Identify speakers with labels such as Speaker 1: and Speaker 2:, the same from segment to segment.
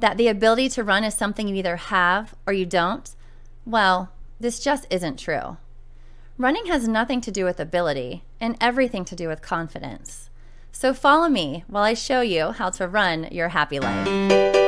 Speaker 1: that the ability to run is something you either have or you don't, well, this just isn't true. Running has nothing to do with ability and everything to do with confidence. So follow me while I show you how to run your happy life.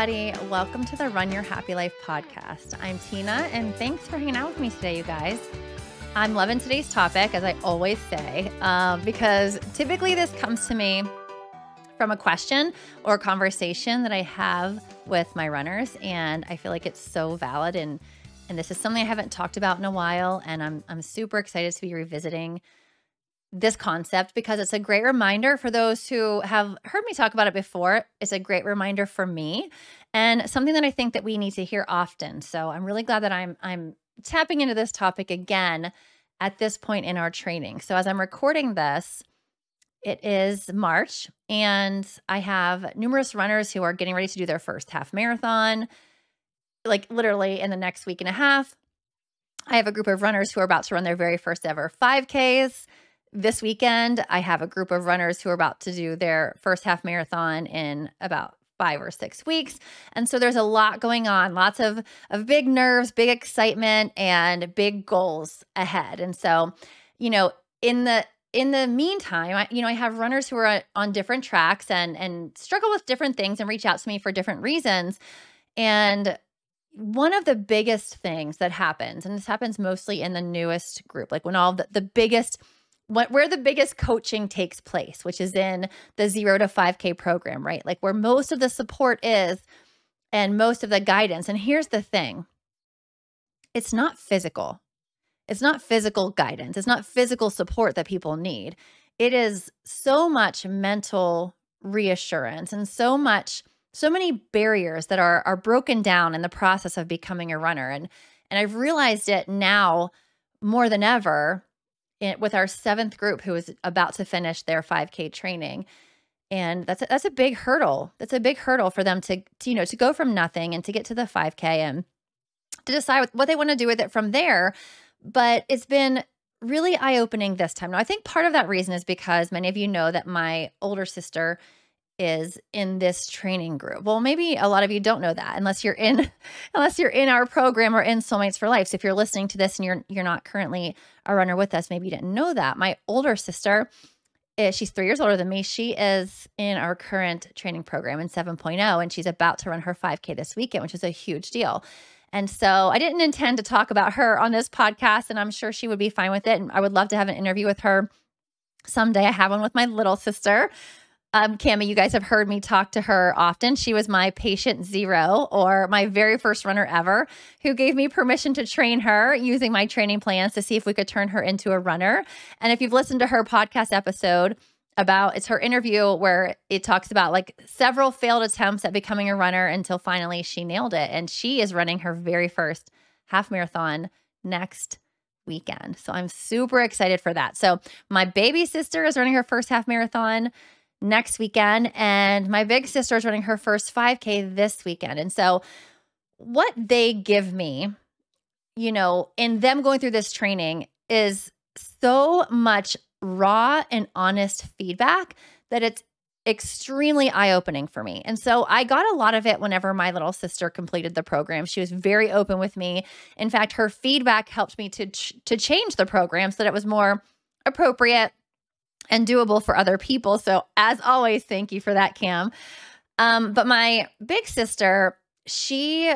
Speaker 1: Everybody. Welcome to the Run Your Happy Life podcast. I'm Tina, and thanks for hanging out with me today, you guys. I'm loving today's topic, as I always say, uh, because typically this comes to me from a question or conversation that I have with my runners, and I feel like it's so valid. And and this is something I haven't talked about in a while, and I'm I'm super excited to be revisiting this concept because it's a great reminder for those who have heard me talk about it before. It's a great reminder for me and something that I think that we need to hear often. So I'm really glad that I'm I'm tapping into this topic again at this point in our training. So as I'm recording this, it is March and I have numerous runners who are getting ready to do their first half marathon like literally in the next week and a half. I have a group of runners who are about to run their very first ever 5Ks this weekend, I have a group of runners who are about to do their first half marathon in about five or six weeks. And so there's a lot going on, lots of, of big nerves, big excitement, and big goals ahead. And so, you know, in the in the meantime, I, you know, I have runners who are on different tracks and and struggle with different things and reach out to me for different reasons. And one of the biggest things that happens, and this happens mostly in the newest group, like when all the, the biggest where the biggest coaching takes place, which is in the zero to 5K program, right? Like where most of the support is and most of the guidance. And here's the thing it's not physical. It's not physical guidance. It's not physical support that people need. It is so much mental reassurance and so much so many barriers that are are broken down in the process of becoming a runner and and I've realized it now more than ever in, with our seventh group who is about to finish their 5K training. And that's a, that's a big hurdle. That's a big hurdle for them to, to, you know, to go from nothing and to get to the 5K and to decide what they want to do with it from there. But it's been really eye opening this time. Now, I think part of that reason is because many of you know that my older sister is in this training group. Well, maybe a lot of you don't know that unless you're in unless you're in our program or in Soulmates for Life. So if you're listening to this and you're you're not currently a runner with us, maybe you didn't know that. My older sister is she's 3 years older than me. She is in our current training program in 7.0 and she's about to run her 5k this weekend, which is a huge deal. And so I didn't intend to talk about her on this podcast and I'm sure she would be fine with it and I would love to have an interview with her someday. I have one with my little sister um, Cami, you guys have heard me talk to her often. She was my patient zero or my very first runner ever who gave me permission to train her using my training plans to see if we could turn her into a runner. And if you've listened to her podcast episode, about it's her interview where it talks about like several failed attempts at becoming a runner until finally she nailed it and she is running her very first half marathon next weekend. So I'm super excited for that. So my baby sister is running her first half marathon next weekend. And my big sister is running her first 5K this weekend. And so, what they give me, you know, in them going through this training is so much raw and honest feedback that it's extremely eye opening for me. And so I got a lot of it whenever my little sister completed the program. She was very open with me. In fact, her feedback helped me to ch- to change the program so that it was more appropriate and doable for other people. So, as always, thank you for that, Cam. Um, but my big sister, she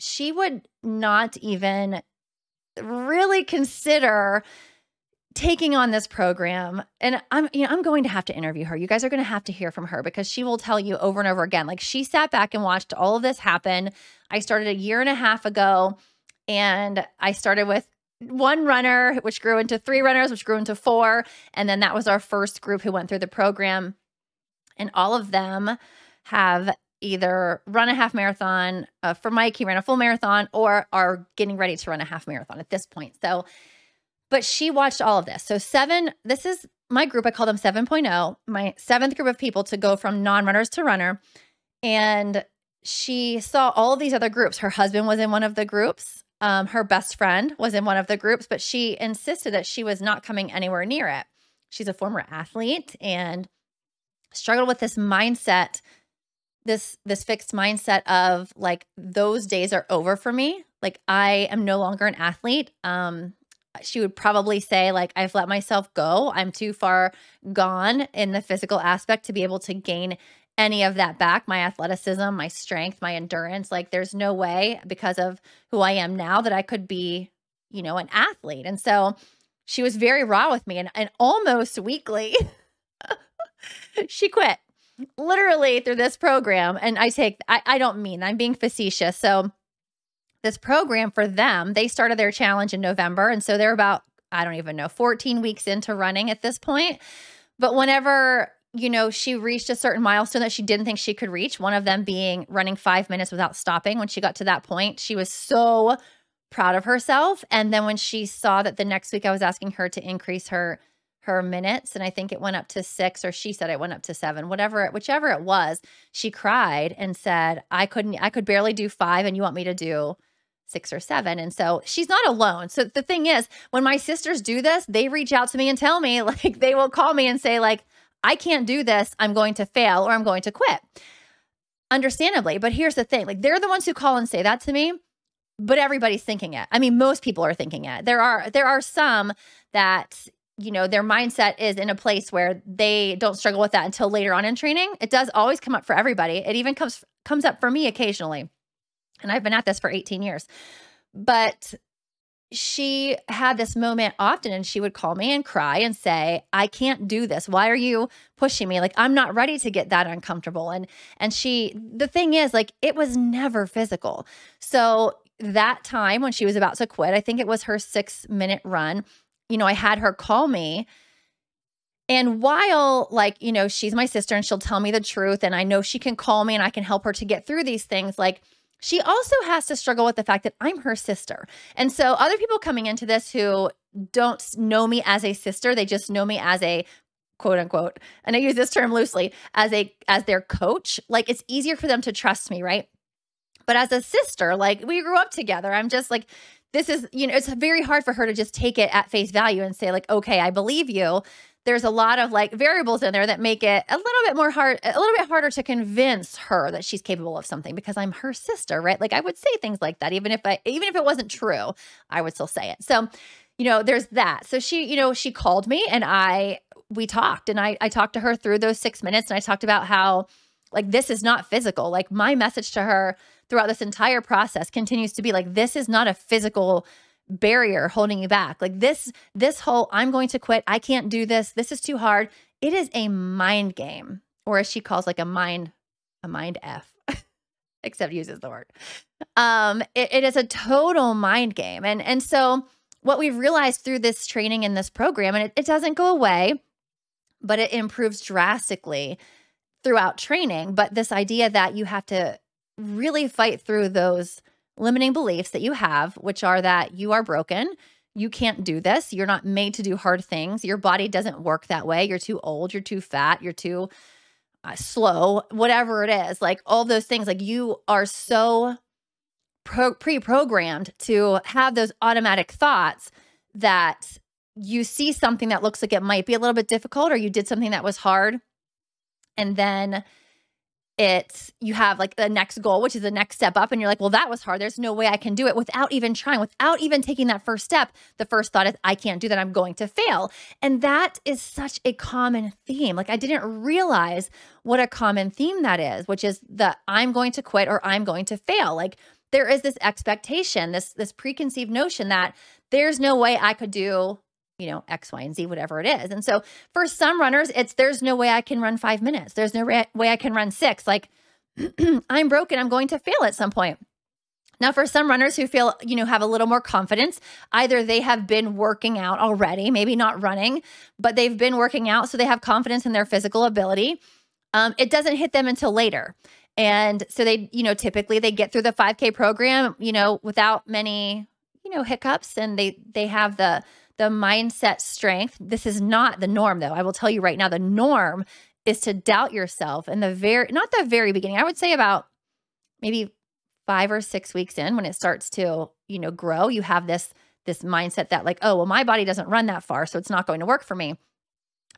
Speaker 1: she would not even really consider taking on this program and I'm you know I'm going to have to interview her. You guys are going to have to hear from her because she will tell you over and over again like she sat back and watched all of this happen. I started a year and a half ago and I started with one runner which grew into three runners which grew into four and then that was our first group who went through the program and all of them have either run a half marathon uh, for Mike he ran a full marathon or are getting ready to run a half marathon at this point. So but she watched all of this. So, seven, this is my group. I call them 7.0, my seventh group of people to go from non runners to runner. And she saw all of these other groups. Her husband was in one of the groups. Um, her best friend was in one of the groups, but she insisted that she was not coming anywhere near it. She's a former athlete and struggled with this mindset this this fixed mindset of like those days are over for me. Like i am no longer an athlete. Um she would probably say like i've let myself go. I'm too far gone in the physical aspect to be able to gain any of that back my athleticism my strength my endurance like there's no way because of who i am now that i could be you know an athlete and so she was very raw with me and, and almost weekly she quit literally through this program and i take I, I don't mean i'm being facetious so this program for them. They started their challenge in November. And so they're about, I don't even know, 14 weeks into running at this point. But whenever, you know, she reached a certain milestone that she didn't think she could reach, one of them being running five minutes without stopping. When she got to that point, she was so proud of herself. And then when she saw that the next week I was asking her to increase her her minutes and I think it went up to 6 or she said it went up to 7 whatever whichever it was she cried and said I couldn't I could barely do 5 and you want me to do six or seven. And so she's not alone. So the thing is, when my sisters do this, they reach out to me and tell me, like, they will call me and say, like, I can't do this. I'm going to fail or I'm going to quit. Understandably. But here's the thing like, they're the ones who call and say that to me. But everybody's thinking it. I mean, most people are thinking it. There are there are some that you know their mindset is in a place where they don't struggle with that until later on in training. It does always come up for everybody. It even comes comes up for me occasionally and I've been at this for 18 years. But she had this moment often and she would call me and cry and say i can't do this. Why are you pushing me? Like i'm not ready to get that uncomfortable. And and she the thing is like it was never physical. So that time when she was about to quit i think it was her 6 minute run you know i had her call me. And while like you know she's my sister and she'll tell me the truth and i know she can call me and i can help her to get through these things like she also has to struggle with the fact that I'm her sister. And so, other people coming into this who don't know me as a sister, they just know me as a quote unquote, and I use this term loosely, as a as their coach, like it's easier for them to trust me, right? But as a sister, like we grew up together, I'm just like this is, you know, it's very hard for her to just take it at face value and say like, "Okay, I believe you." There's a lot of like variables in there that make it a little bit more hard, a little bit harder to convince her that she's capable of something because I'm her sister, right? Like I would say things like that, even if I, even if it wasn't true, I would still say it. So, you know, there's that. So she, you know, she called me and I, we talked and I, I talked to her through those six minutes and I talked about how like this is not physical. Like my message to her throughout this entire process continues to be like, this is not a physical barrier holding you back. Like this this whole I'm going to quit, I can't do this, this is too hard. It is a mind game, or as she calls like a mind a mind F. Except uses the word. Um, it, it is a total mind game. And and so what we've realized through this training in this program, and it, it doesn't go away, but it improves drastically throughout training. But this idea that you have to really fight through those limiting beliefs that you have, which are that you are broken, you can't do this, you're not made to do hard things, your body doesn't work that way, you're too old, you're too fat, you're too uh, slow, whatever it is, like all those things, like you are so pro- pre-programmed to have those automatic thoughts that you see something that looks like it might be a little bit difficult or you did something that was hard and then it's you have like the next goal, which is the next step up, and you're like, well, that was hard. There's no way I can do it without even trying, without even taking that first step. The first thought is, I can't do that. I'm going to fail. And that is such a common theme. Like, I didn't realize what a common theme that is, which is the I'm going to quit or I'm going to fail. Like, there is this expectation, this this preconceived notion that there's no way I could do you know, X, Y, and Z, whatever it is. And so for some runners, it's there's no way I can run five minutes. There's no way I can run six. Like I'm broken. I'm going to fail at some point. Now, for some runners who feel, you know, have a little more confidence, either they have been working out already, maybe not running, but they've been working out. So they have confidence in their physical ability. Um, it doesn't hit them until later. And so they, you know, typically they get through the 5K program, you know, without many, you know, hiccups and they they have the the mindset strength. This is not the norm though. I will tell you right now the norm is to doubt yourself in the very not the very beginning. I would say about maybe 5 or 6 weeks in when it starts to, you know, grow, you have this this mindset that like, oh, well my body doesn't run that far, so it's not going to work for me.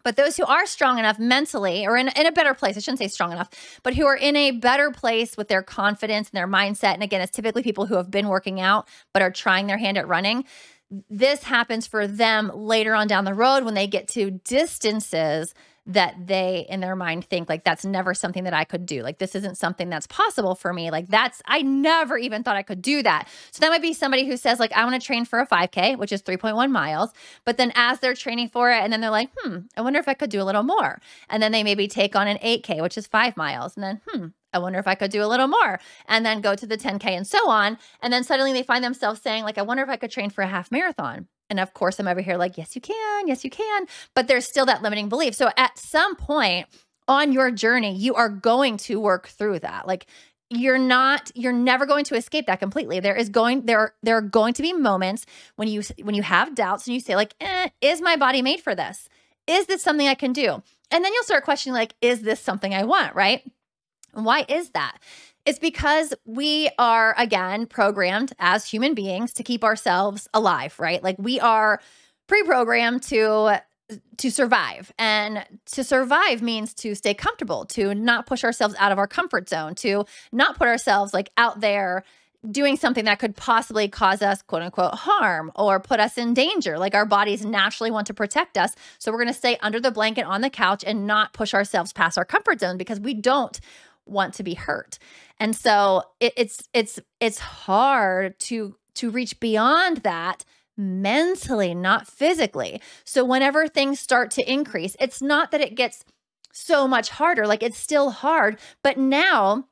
Speaker 1: But those who are strong enough mentally or in, in a better place, I shouldn't say strong enough, but who are in a better place with their confidence and their mindset. And again, it's typically people who have been working out but are trying their hand at running. This happens for them later on down the road when they get to distances that they in their mind think like that's never something that I could do. Like this isn't something that's possible for me. Like that's I never even thought I could do that. So that might be somebody who says like I want to train for a 5k, which is 3.1 miles, but then as they're training for it and then they're like, "Hmm, I wonder if I could do a little more." And then they maybe take on an 8k, which is 5 miles, and then, "Hmm, I wonder if I could do a little more and then go to the 10K and so on. And then suddenly they find themselves saying, like, I wonder if I could train for a half marathon. And of course, I'm over here like, yes, you can. Yes, you can. But there's still that limiting belief. So at some point on your journey, you are going to work through that. Like, you're not you're never going to escape that completely there is going there are there are going to be moments when you when you have doubts and you say like eh, is my body made for this is this something i can do and then you'll start questioning like is this something i want right why is that it's because we are, again, programmed as human beings to keep ourselves alive, right? Like we are pre programmed to to survive. And to survive means to stay comfortable to not push ourselves out of our comfort zone to not put ourselves like out there doing something that could possibly cause us quote unquote harm or put us in danger. Like our bodies naturally want to protect us. So we're going to stay under the blanket on the couch and not push ourselves past our comfort zone because we don't want to be hurt. And so it, it's it's it's hard to to reach beyond that mentally, not physically. So whenever things start to increase, it's not that it gets so much harder, like it's still hard, but now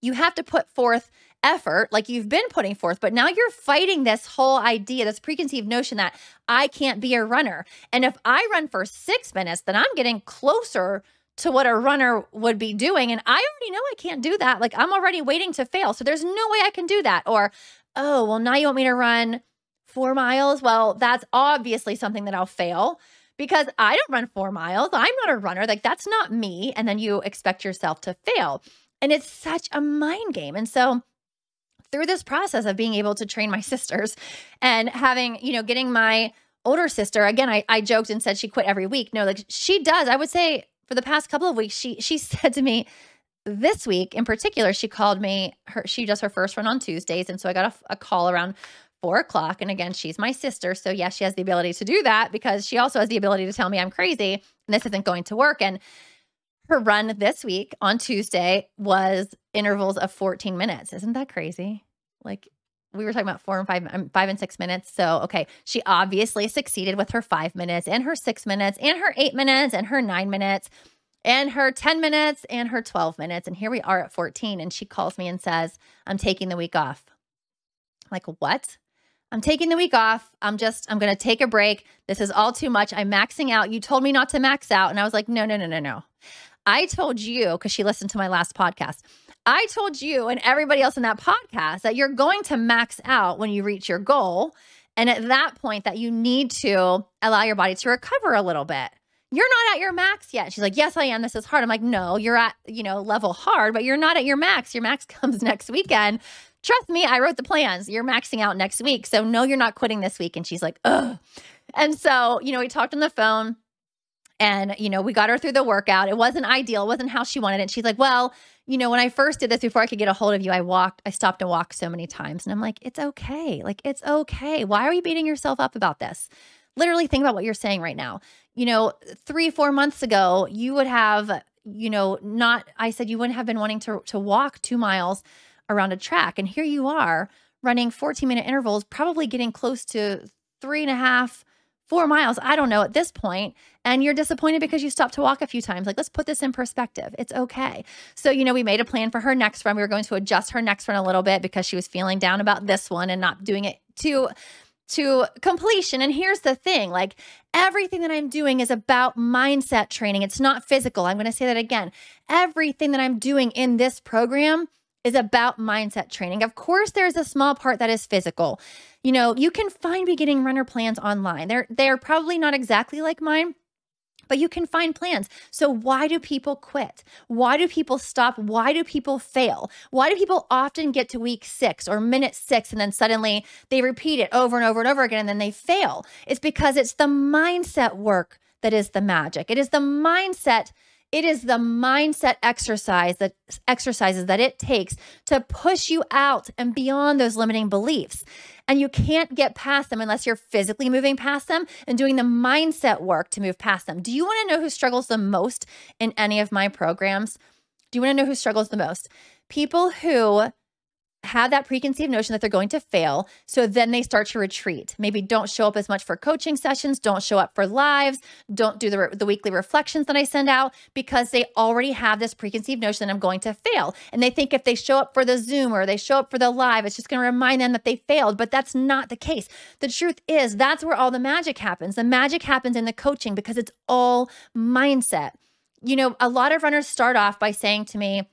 Speaker 1: you have to put forth effort like you've been putting forth, but now you're fighting this whole idea, this preconceived notion that I can't be a runner. And if I run for six minutes, then I'm getting closer to what a runner would be doing. And I already know I can't do that. Like I'm already waiting to fail. So there's no way I can do that. Or, oh, well, now you want me to run four miles? Well, that's obviously something that I'll fail because I don't run four miles. I'm not a runner. Like that's not me. And then you expect yourself to fail. And it's such a mind game. And so, through this process of being able to train my sisters and having, you know, getting my older sister, again, I, I joked and said she quit every week. No, like she does. I would say for the past couple of weeks, she she said to me this week in particular, she called me. Her she does her first run on Tuesdays, and so I got a, a call around four o'clock. And again, she's my sister, so yes, she has the ability to do that because she also has the ability to tell me I'm crazy and this isn't going to work. And her run this week on Tuesday was intervals of 14 minutes. Isn't that crazy? Like we were talking about four and five, um, five and six minutes. So, okay, she obviously succeeded with her five minutes and her six minutes and her eight minutes and her nine minutes and her 10 minutes and her 12 minutes. And here we are at 14. And she calls me and says, I'm taking the week off. I'm like, what? I'm taking the week off. I'm just, I'm going to take a break. This is all too much. I'm maxing out. You told me not to max out. And I was like, no, no, no, no, no. I told you, because she listened to my last podcast, I told you and everybody else in that podcast that you're going to max out when you reach your goal. And at that point, that you need to allow your body to recover a little bit. You're not at your max yet. She's like, Yes, I am. This is hard. I'm like, No, you're at, you know, level hard, but you're not at your max. Your max comes next weekend. Trust me, I wrote the plans. You're maxing out next week. So, no, you're not quitting this week. And she's like, Ugh. And so, you know, we talked on the phone and, you know, we got her through the workout. It wasn't ideal, it wasn't how she wanted it. She's like, Well, you know, when I first did this before I could get a hold of you, I walked, I stopped and walked so many times. And I'm like, it's okay. Like, it's okay. Why are you beating yourself up about this? Literally think about what you're saying right now. You know, three, four months ago, you would have, you know, not, I said you wouldn't have been wanting to, to walk two miles around a track. And here you are running 14 minute intervals, probably getting close to three and a half, four miles. I don't know at this point, And you're disappointed because you stopped to walk a few times. Like, let's put this in perspective. It's okay. So, you know, we made a plan for her next run. We were going to adjust her next run a little bit because she was feeling down about this one and not doing it too to completion. And here's the thing like everything that I'm doing is about mindset training, it's not physical. I'm going to say that again. Everything that I'm doing in this program is about mindset training. Of course, there's a small part that is physical. You know, you can find beginning runner plans online. They're they're probably not exactly like mine, but you can find plans. So, why do people quit? Why do people stop? Why do people fail? Why do people often get to week six or minute six and then suddenly they repeat it over and over and over again and then they fail? It's because it's the mindset work that is the magic. It is the mindset it is the mindset exercise that exercises that it takes to push you out and beyond those limiting beliefs. And you can't get past them unless you're physically moving past them and doing the mindset work to move past them. Do you want to know who struggles the most in any of my programs? Do you want to know who struggles the most? People who have that preconceived notion that they're going to fail. So then they start to retreat. Maybe don't show up as much for coaching sessions, don't show up for lives, don't do the, the weekly reflections that I send out because they already have this preconceived notion that I'm going to fail. And they think if they show up for the Zoom or they show up for the live, it's just going to remind them that they failed. But that's not the case. The truth is, that's where all the magic happens. The magic happens in the coaching because it's all mindset. You know, a lot of runners start off by saying to me,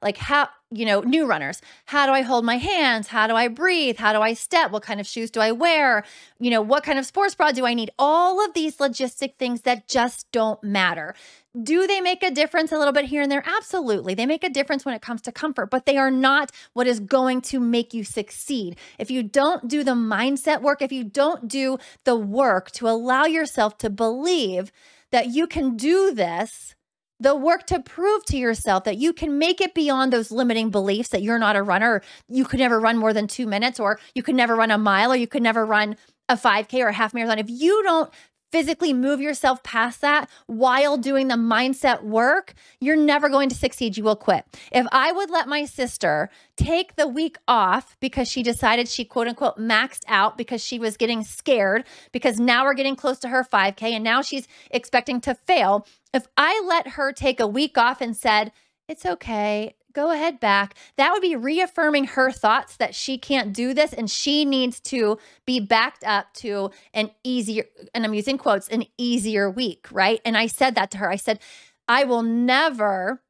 Speaker 1: like how you know new runners. How do i hold my hands? How do i breathe? How do i step? What kind of shoes do i wear? You know what kind of sports bra do i need? All of these logistic things that just don't matter. Do they make a difference a little bit here and there? Absolutely. They make a difference when it comes to comfort but they are not what is going to make you succeed. If you don't do the mindset work if you don't do the work to allow yourself to believe that you can do this the work to prove to yourself that you can make it beyond those limiting beliefs that you're not a runner, you could never run more than two minutes, or you could never run a mile, or you could never run a 5K or a half marathon. If you don't physically move yourself past that while doing the mindset work, you're never going to succeed. You will quit. If I would let my sister take the week off because she decided she quote unquote maxed out because she was getting scared because now we're getting close to her 5K and now she's expecting to fail. If I let her take a week off and said, it's okay go ahead back. That would be reaffirming her thoughts that she can't do this and she needs to be backed up to an easier, and I'm using quotes, an easier week, right? And I said that to her. I said, I will never,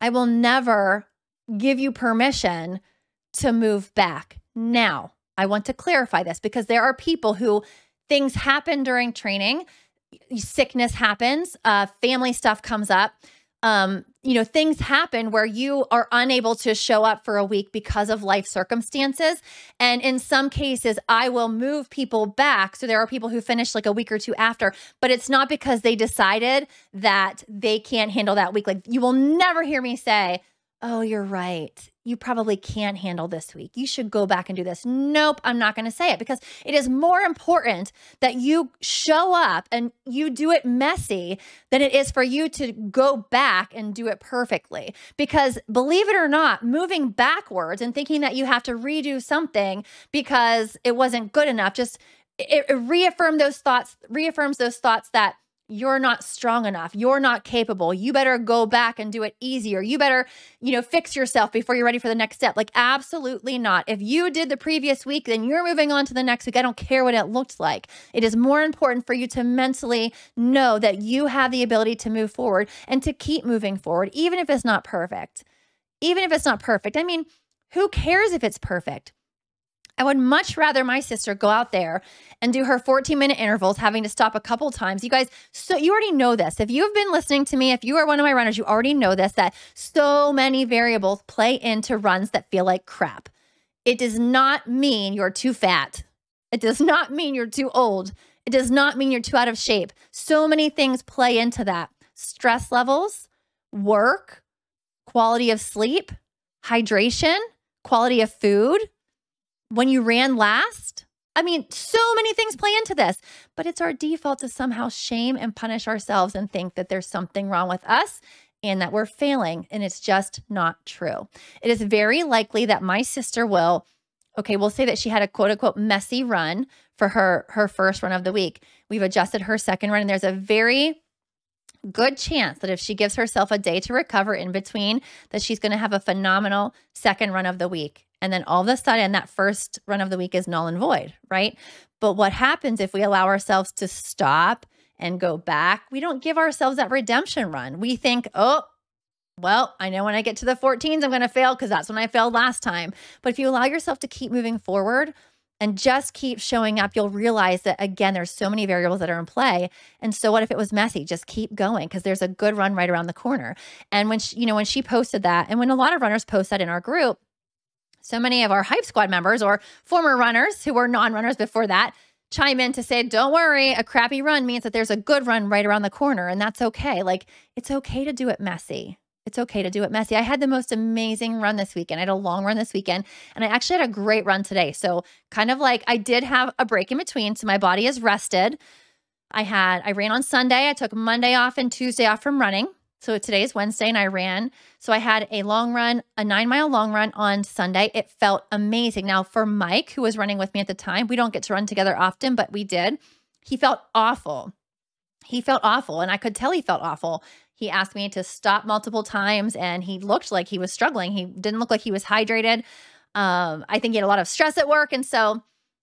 Speaker 1: I will never give you permission to move back. Now, I want to clarify this because there are people who things happen during training, sickness happens, uh, family stuff comes up um, you know, things happen where you are unable to show up for a week because of life circumstances. And in some cases, I will move people back. So there are people who finish like a week or two after, but it's not because they decided that they can't handle that week. Like you will never hear me say, Oh, you're right you probably can't handle this week. You should go back and do this. Nope, I'm not going to say it because it is more important that you show up and you do it messy than it is for you to go back and do it perfectly. Because believe it or not, moving backwards and thinking that you have to redo something because it wasn't good enough just it, it reaffirm those thoughts reaffirms those thoughts that you're not strong enough. You're not capable. You better go back and do it easier. You better, you know, fix yourself before you're ready for the next step. Like, absolutely not. If you did the previous week, then you're moving on to the next week. I don't care what it looked like. It is more important for you to mentally know that you have the ability to move forward and to keep moving forward, even if it's not perfect. Even if it's not perfect. I mean, who cares if it's perfect? I would much rather my sister go out there and do her 14 minute intervals, having to stop a couple times. You guys, so you already know this. If you've been listening to me, if you are one of my runners, you already know this that so many variables play into runs that feel like crap. It does not mean you're too fat. It does not mean you're too old. It does not mean you're too out of shape. So many things play into that stress levels, work, quality of sleep, hydration, quality of food when you ran last. I mean, so many things play into this, but it's our default to somehow shame and punish ourselves and think that there's something wrong with us and that we're failing. And it's just not true. It is very likely that my sister will Okay, we'll say that she had a quote unquote messy run for her her first run of the week. We've adjusted her second run and there's a very good chance that if she gives herself a day to recover in between that she's going to have a phenomenal second run of the week. And then all of a sudden that first run of the week is null and void, right? But what happens if we allow ourselves to stop and go back? We don't give ourselves that redemption run. We think, "Oh, well, I know when I get to the 14s, I'm going to fail because that's when I failed last time. But if you allow yourself to keep moving forward and just keep showing up, you'll realize that again, there's so many variables that are in play. And so, what if it was messy? Just keep going because there's a good run right around the corner. And when she, you know, when she posted that, and when a lot of runners post that in our group, so many of our Hype Squad members or former runners who were non runners before that chime in to say, don't worry, a crappy run means that there's a good run right around the corner. And that's okay. Like, it's okay to do it messy. It's okay to do it messy. I had the most amazing run this weekend. I had a long run this weekend and I actually had a great run today. So, kind of like I did have a break in between. So, my body is rested. I had, I ran on Sunday. I took Monday off and Tuesday off from running. So, today is Wednesday and I ran. So, I had a long run, a nine mile long run on Sunday. It felt amazing. Now, for Mike, who was running with me at the time, we don't get to run together often, but we did. He felt awful. He felt awful. And I could tell he felt awful he asked me to stop multiple times and he looked like he was struggling. He didn't look like he was hydrated. Um, I think he had a lot of stress at work. And so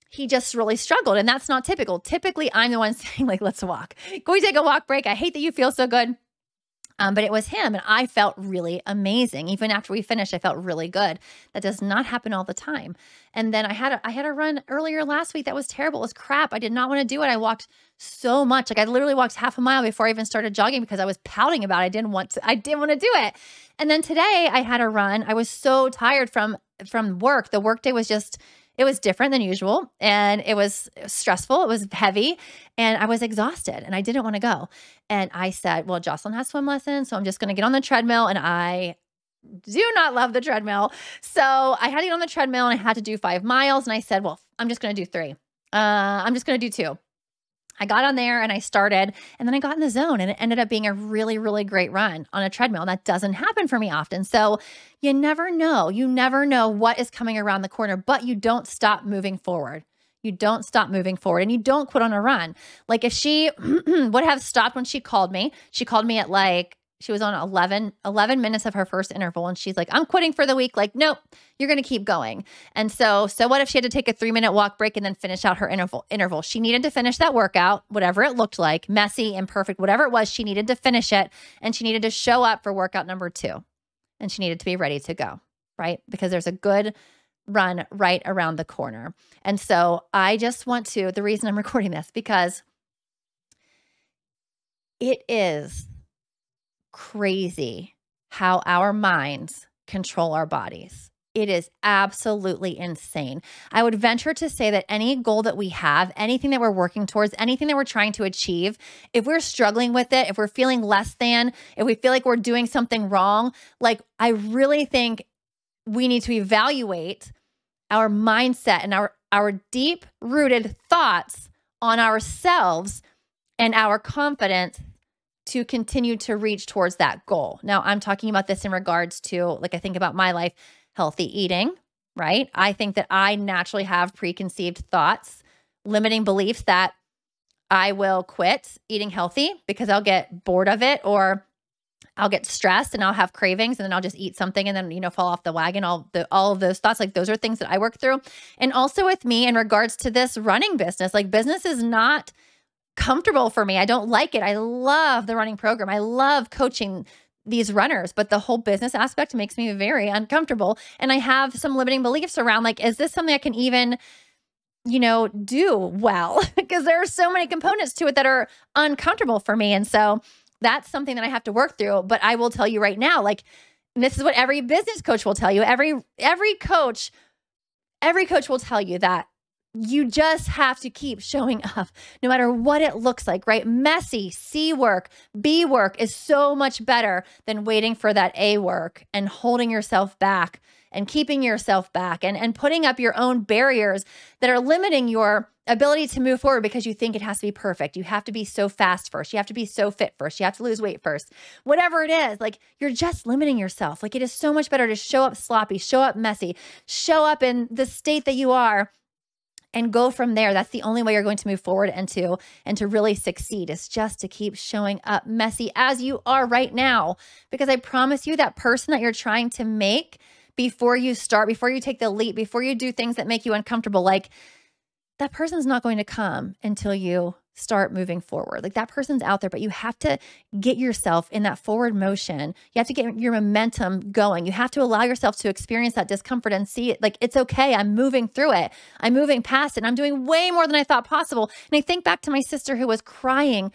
Speaker 1: he just really struggled. And that's not typical. Typically, I'm the one saying, like, let's walk. Can we take a walk break? I hate that you feel so good. Um, but it was him, and I felt really amazing. Even after we finished, I felt really good. That does not happen all the time. And then I had a, I had a run earlier last week that was terrible. It was crap. I did not want to do it. I walked so much, like I literally walked half a mile before I even started jogging because I was pouting about. It. I didn't want to. I didn't want to do it. And then today I had a run. I was so tired from from work. The workday was just it was different than usual and it was stressful. It was heavy and I was exhausted and I didn't want to go. And I said, Well, Jocelyn has swim lessons. So I'm just going to get on the treadmill. And I do not love the treadmill. So I had to get on the treadmill and I had to do five miles. And I said, Well, I'm just going to do three. Uh, I'm just going to do two. I got on there and I started, and then I got in the zone, and it ended up being a really, really great run on a treadmill. That doesn't happen for me often. So you never know. You never know what is coming around the corner, but you don't stop moving forward. You don't stop moving forward and you don't quit on a run. Like if she would have stopped when she called me, she called me at like she was on 11 11 minutes of her first interval and she's like i'm quitting for the week. Like nope you're going to keep going. And so so what if she had to take a three minute walk break and then finish out her interval interval? She needed to finish that workout whatever it looked like messy imperfect whatever it was she needed to finish it and she needed to show up for workout number two and she needed to be ready to go right? Because there's a good run right around the corner. And so i just want to the reason i'm recording this because it is crazy how our minds control our bodies. It is absolutely insane. I would venture to say that any goal that we have, anything that we're working towards, anything that we're trying to achieve, if we're struggling with it, if we're feeling less than, if we feel like we're doing something wrong, like I really think we need to evaluate our mindset and our our deep rooted thoughts on ourselves and our confidence to continue to reach towards that goal. Now, I'm talking about this in regards to, like, I think about my life, healthy eating, right? I think that I naturally have preconceived thoughts, limiting beliefs that I will quit eating healthy because I'll get bored of it or I'll get stressed and I'll have cravings and then I'll just eat something and then you know fall off the wagon all the all of those thoughts like those are things that I work through and also with me in regards to this running business like business is not comfortable for me. I don't like it. I love the running program. I love coaching these runners, but the whole business aspect makes me very uncomfortable. And I have some limiting beliefs around like, is this something I can even, you know, do well? because there are so many components to it that are uncomfortable for me. And so that's something that I have to work through. But I will tell you right now, like, this is what every business coach will tell you. Every every coach, every coach will tell you that you just have to keep showing up no matter what it looks like, right? Messy C work, B work is so much better than waiting for that A work and holding yourself back and keeping yourself back and, and putting up your own barriers that are limiting your ability to move forward because you think it has to be perfect. You have to be so fast first. You have to be so fit first. You have to lose weight first. Whatever it is, like you're just limiting yourself. Like it is so much better to show up sloppy, show up messy, show up in the state that you are and go from there. That's the only way you're going to move forward and to and to really succeed is just to keep showing up messy as you are right now. Because I promise you that person that you're trying to make before you start, before you take the leap, before you do things that make you uncomfortable, like that person's not going to come until you start moving forward. Like that person's out there, but you have to get yourself in that forward motion. You have to get your momentum going. You have to allow yourself to experience that discomfort and see it like it's okay. I'm moving through it. I'm moving past it. I'm doing way more than I thought possible. And I think back to my sister who was crying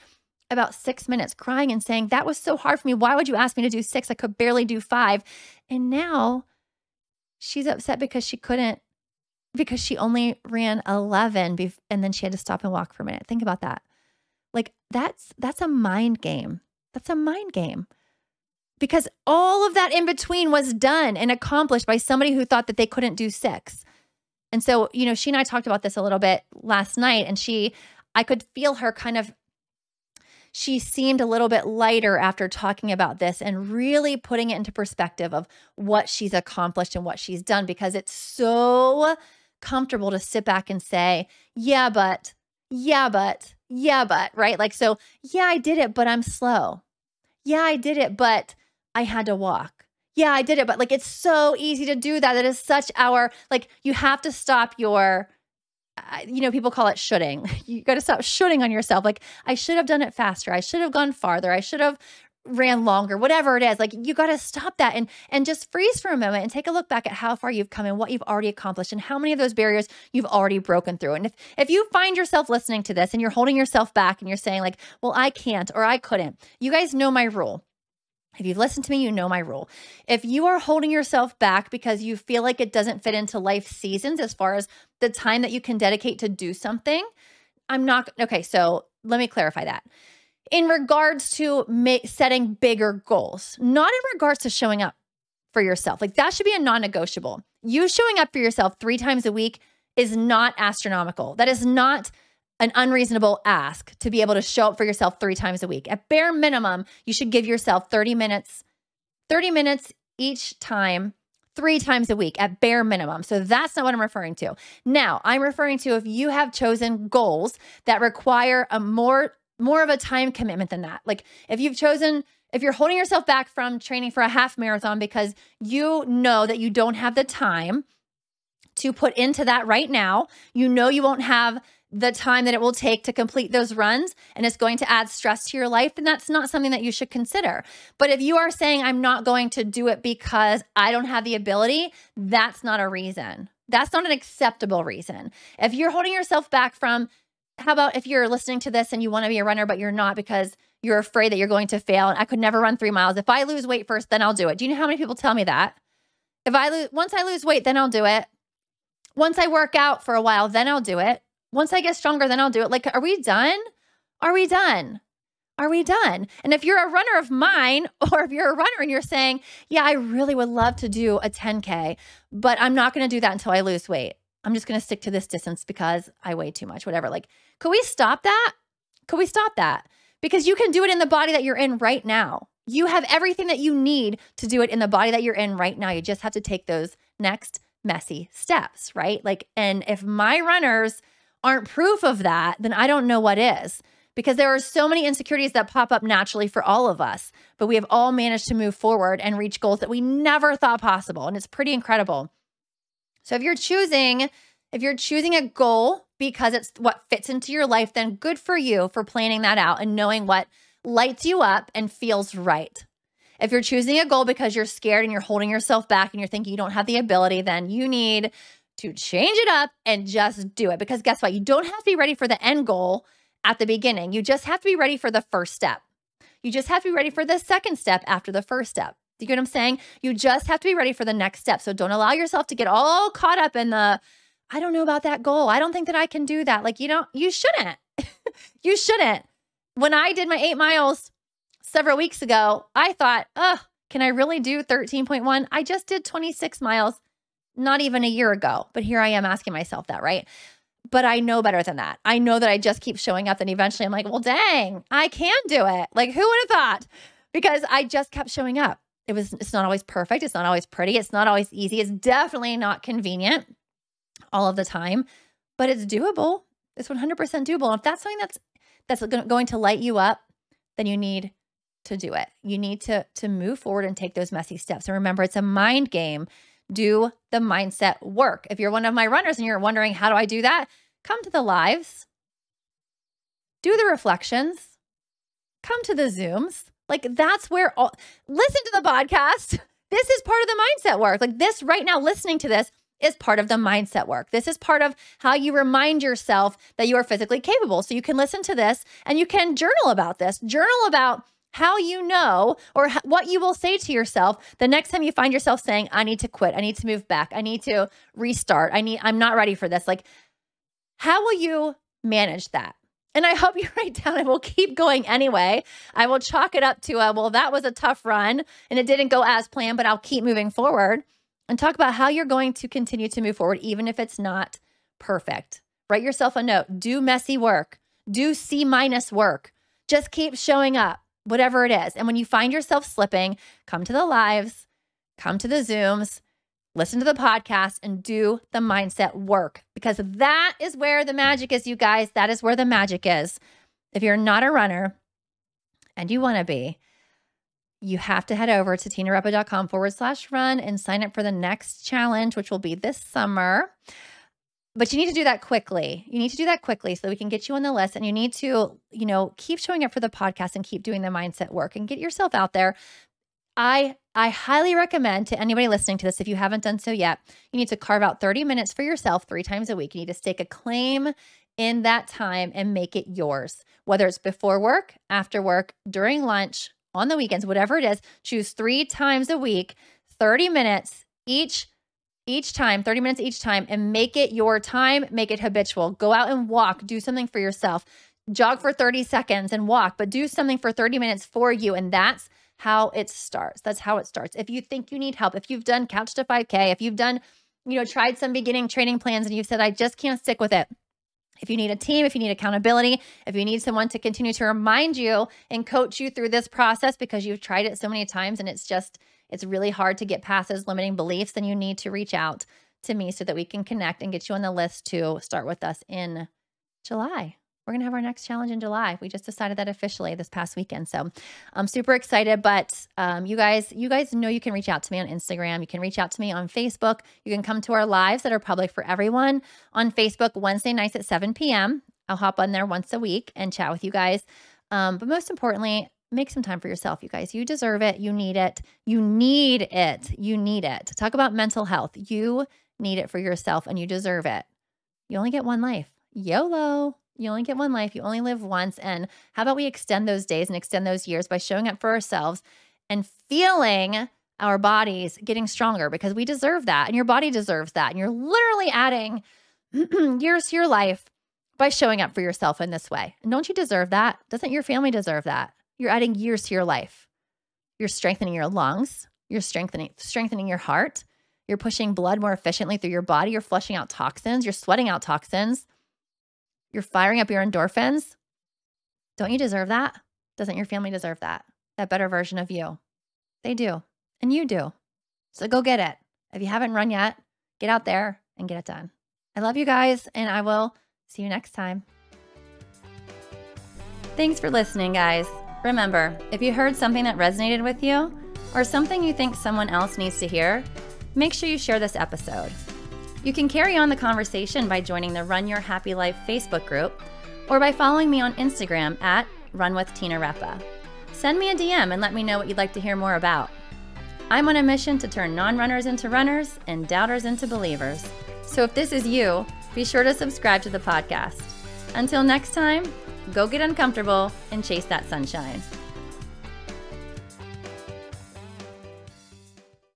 Speaker 1: about six minutes, crying and saying, That was so hard for me. Why would you ask me to do six? I could barely do five. And now she's upset because she couldn't because she only ran 11 bef- and then she had to stop and walk for a minute. Think about that. Like that's that's a mind game. That's a mind game. Because all of that in between was done and accomplished by somebody who thought that they couldn't do 6. And so, you know, she and I talked about this a little bit last night and she I could feel her kind of she seemed a little bit lighter after talking about this and really putting it into perspective of what she's accomplished and what she's done because it's so comfortable to sit back and say, yeah, but, yeah, but, yeah, but, right? Like, so, yeah, I did it, but I'm slow. Yeah, I did it, but I had to walk. Yeah, I did it, but like, it's so easy to do that. That is such our, like, you have to stop your, you know, people call it shooting. You got to stop shooting on yourself. Like, I should have done it faster. I should have gone farther. I should have ran longer, whatever it is. Like you got to stop that and and just freeze for a moment and take a look back at how far you've come and what you've already accomplished and how many of those barriers you've already broken through. And if if you find yourself listening to this and you're holding yourself back and you're saying like, "Well, I can't or I couldn't." You guys know my rule. If you've listened to me, you know my rule. If you are holding yourself back because you feel like it doesn't fit into life seasons as far as the time that you can dedicate to do something, I'm not okay, so let me clarify that in regards to ma- setting bigger goals, not in regards to showing up for yourself. Like that should be a non negotiable. You showing up for yourself three times a week is not astronomical. That is not an unreasonable ask to be able to show up for yourself three times a week. At bare minimum, you should give yourself 30 minutes, 30 minutes each time three times a week at bare minimum. So that's not what I'm referring to. Now, I'm referring to if you have chosen goals that require a more more of a time commitment than that. Like if you've chosen if you're holding yourself back from training for a half marathon because you know that you don't have the time to put into that right now, you know you won't have the time that it will take to complete those runs and it's going to add stress to your life, then that's not something that you should consider. But if you are saying, I'm not going to do it because I don't have the ability, that's not a reason. That's not an acceptable reason. If you're holding yourself back from how about if you're listening to this and you want to be a runner, but you're not because you're afraid that you're going to fail and I could never run three miles. If I lose weight first, then I'll do it. Do you know how many people tell me that? If I lose, once I lose weight, then I'll do it. Once I work out for a while, then I'll do it. Once I get stronger, then I'll do it. Like, are we done? Are we done? Are we done? And if you're a runner of mine, or if you're a runner and you're saying, yeah, I really would love to do a 10K, but I'm not going to do that until I lose weight. I'm just going to stick to this distance because I weigh too much, whatever. Like, could we stop that? Could we stop that? Because you can do it in the body that you're in right now. You have everything that you need to do it in the body that you're in right now. You just have to take those next messy steps, right? Like, and if my runners aren't proof of that, then I don't know what is. Because there are so many insecurities that pop up naturally for all of us, but we have all managed to move forward and reach goals that we never thought possible. And it's pretty incredible. So if you're choosing, if you're choosing a goal because it's what fits into your life, then good for you for planning that out and knowing what lights you up and feels right. If you're choosing a goal because you're scared and you're holding yourself back and you're thinking you don't have the ability, then you need to change it up and just do it. Because guess what? You don't have to be ready for the end goal at the beginning. You just have to be ready for the first step. You just have to be ready for the second step after the first step. Do you get what I'm saying? You just have to be ready for the next step. So don't allow yourself to get all caught up in the, I don't know about that goal. I don't think that I can do that. Like, you know, you shouldn't. you shouldn't. When I did my eight miles several weeks ago, I thought, oh, can I really do 13.1? I just did 26 miles not even a year ago. But here I am asking myself that, right? But I know better than that. I know that I just keep showing up. And eventually I'm like, well, dang, I can do it. Like, who would have thought? Because I just kept showing up. It was, it's not always perfect. It's not always pretty. It's not always easy. It's definitely not convenient all of the time, but it's doable. It's 100% doable. And if that's something that's, that's going to light you up, then you need to do it. You need to to move forward and take those messy steps. And remember, it's a mind game. Do the mindset work. If you're one of my runners and you're wondering how do I do that, come to the lives. Do the reflections. Come to the Zooms. Like that's where all listen to the podcast. This is part of the mindset work. Like this right now listening to this is part of the mindset work. This is part of how you remind yourself that you are physically capable. So you can listen to this and you can journal about this. Journal about how you know or what you will say to yourself the next time you find yourself saying I need to quit, I need to move back, I need to restart. I need I'm not ready for this. Like how will you manage that? And I hope you write down, I will keep going anyway. I will chalk it up to a, well, that was a tough run and it didn't go as planned, but I'll keep moving forward and talk about how you're going to continue to move forward, even if it's not perfect. Write yourself a note. Do messy work. Do C minus work. Just keep showing up, whatever it is. And when you find yourself slipping, come to the lives, come to the Zooms, listen to the podcast, and do the mindset work because that is where the magic is, you guys. That is where the magic is. If you're not a runner and you want to be, you have to head over to tinarepa.com forward slash run and sign up for the next challenge, which will be this summer. But you need to do that quickly. You need to do that quickly so we can get you on the list. And you need to, you know, keep showing up for the podcast and keep doing the mindset work and get yourself out there. I I highly recommend to anybody listening to this, if you haven't done so yet, you need to carve out 30 minutes for yourself three times a week. You need to stake a claim in that time and make it yours, whether it's before work, after work, during lunch, on the weekends, whatever it is, choose three times a week, 30 minutes each each time, 30 minutes each time, and make it your time, make it habitual. Go out and walk, do something for yourself. Jog for 30 seconds and walk, but do something for 30 minutes for you. And that's how it starts. That's how it starts. If you think you need help, if you've done Couch to 5K, if you've done, you know, tried some beginning training plans and you've said, I just can't stick with it, if you need a team, if you need accountability, if you need someone to continue to remind you and coach you through this process because you've tried it so many times and it's just, it's really hard to get past those limiting beliefs, then you need to reach out to me so that we can connect and get you on the list to start with us in July we're going to have our next challenge in July. We just decided that officially this past weekend. So I'm super excited, but um, you guys, you guys know you can reach out to me on Instagram. You can reach out to me on Facebook. You can come to our lives that are public for everyone on Facebook Wednesday nights at 7 p.m. I'll hop on there once a week and chat with you guys. Um, but most importantly, make some time for yourself, you guys. You deserve it. You need it. You need it. You need it. Talk about mental health. You need it for yourself and you deserve it. You only get one life. YOLO. You only get one life, you only live once. And how about we extend those days and extend those years by showing up for ourselves and feeling our bodies getting stronger because we deserve that. And your body deserves that. And you're literally adding years to your life by showing up for yourself in this way. And don't you deserve that? Doesn't your family deserve that? You're adding years to your life. You're strengthening your lungs. You're strengthening strengthening your heart. You're pushing blood more efficiently through your body. You're flushing out toxins. You're sweating out toxins. You're firing up your endorphins. Don't you deserve that? Doesn't your family deserve that? That better version of you? They do. And you do. So go get it. If you haven't run yet, get out there and get it done. I love you guys, and I will see you next time. Thanks for listening, guys. Remember, if you heard something that resonated with you or something you think someone else needs to hear, make sure you share this episode. You can carry on the conversation by joining the Run Your Happy Life Facebook group or by following me on Instagram at Run with Tina Repa. Send me a DM and let me know what you'd like to hear more about. I'm on a mission to turn non runners into runners and doubters into believers. So if this is you, be sure to subscribe to the podcast. Until next time, go get uncomfortable and chase that sunshine.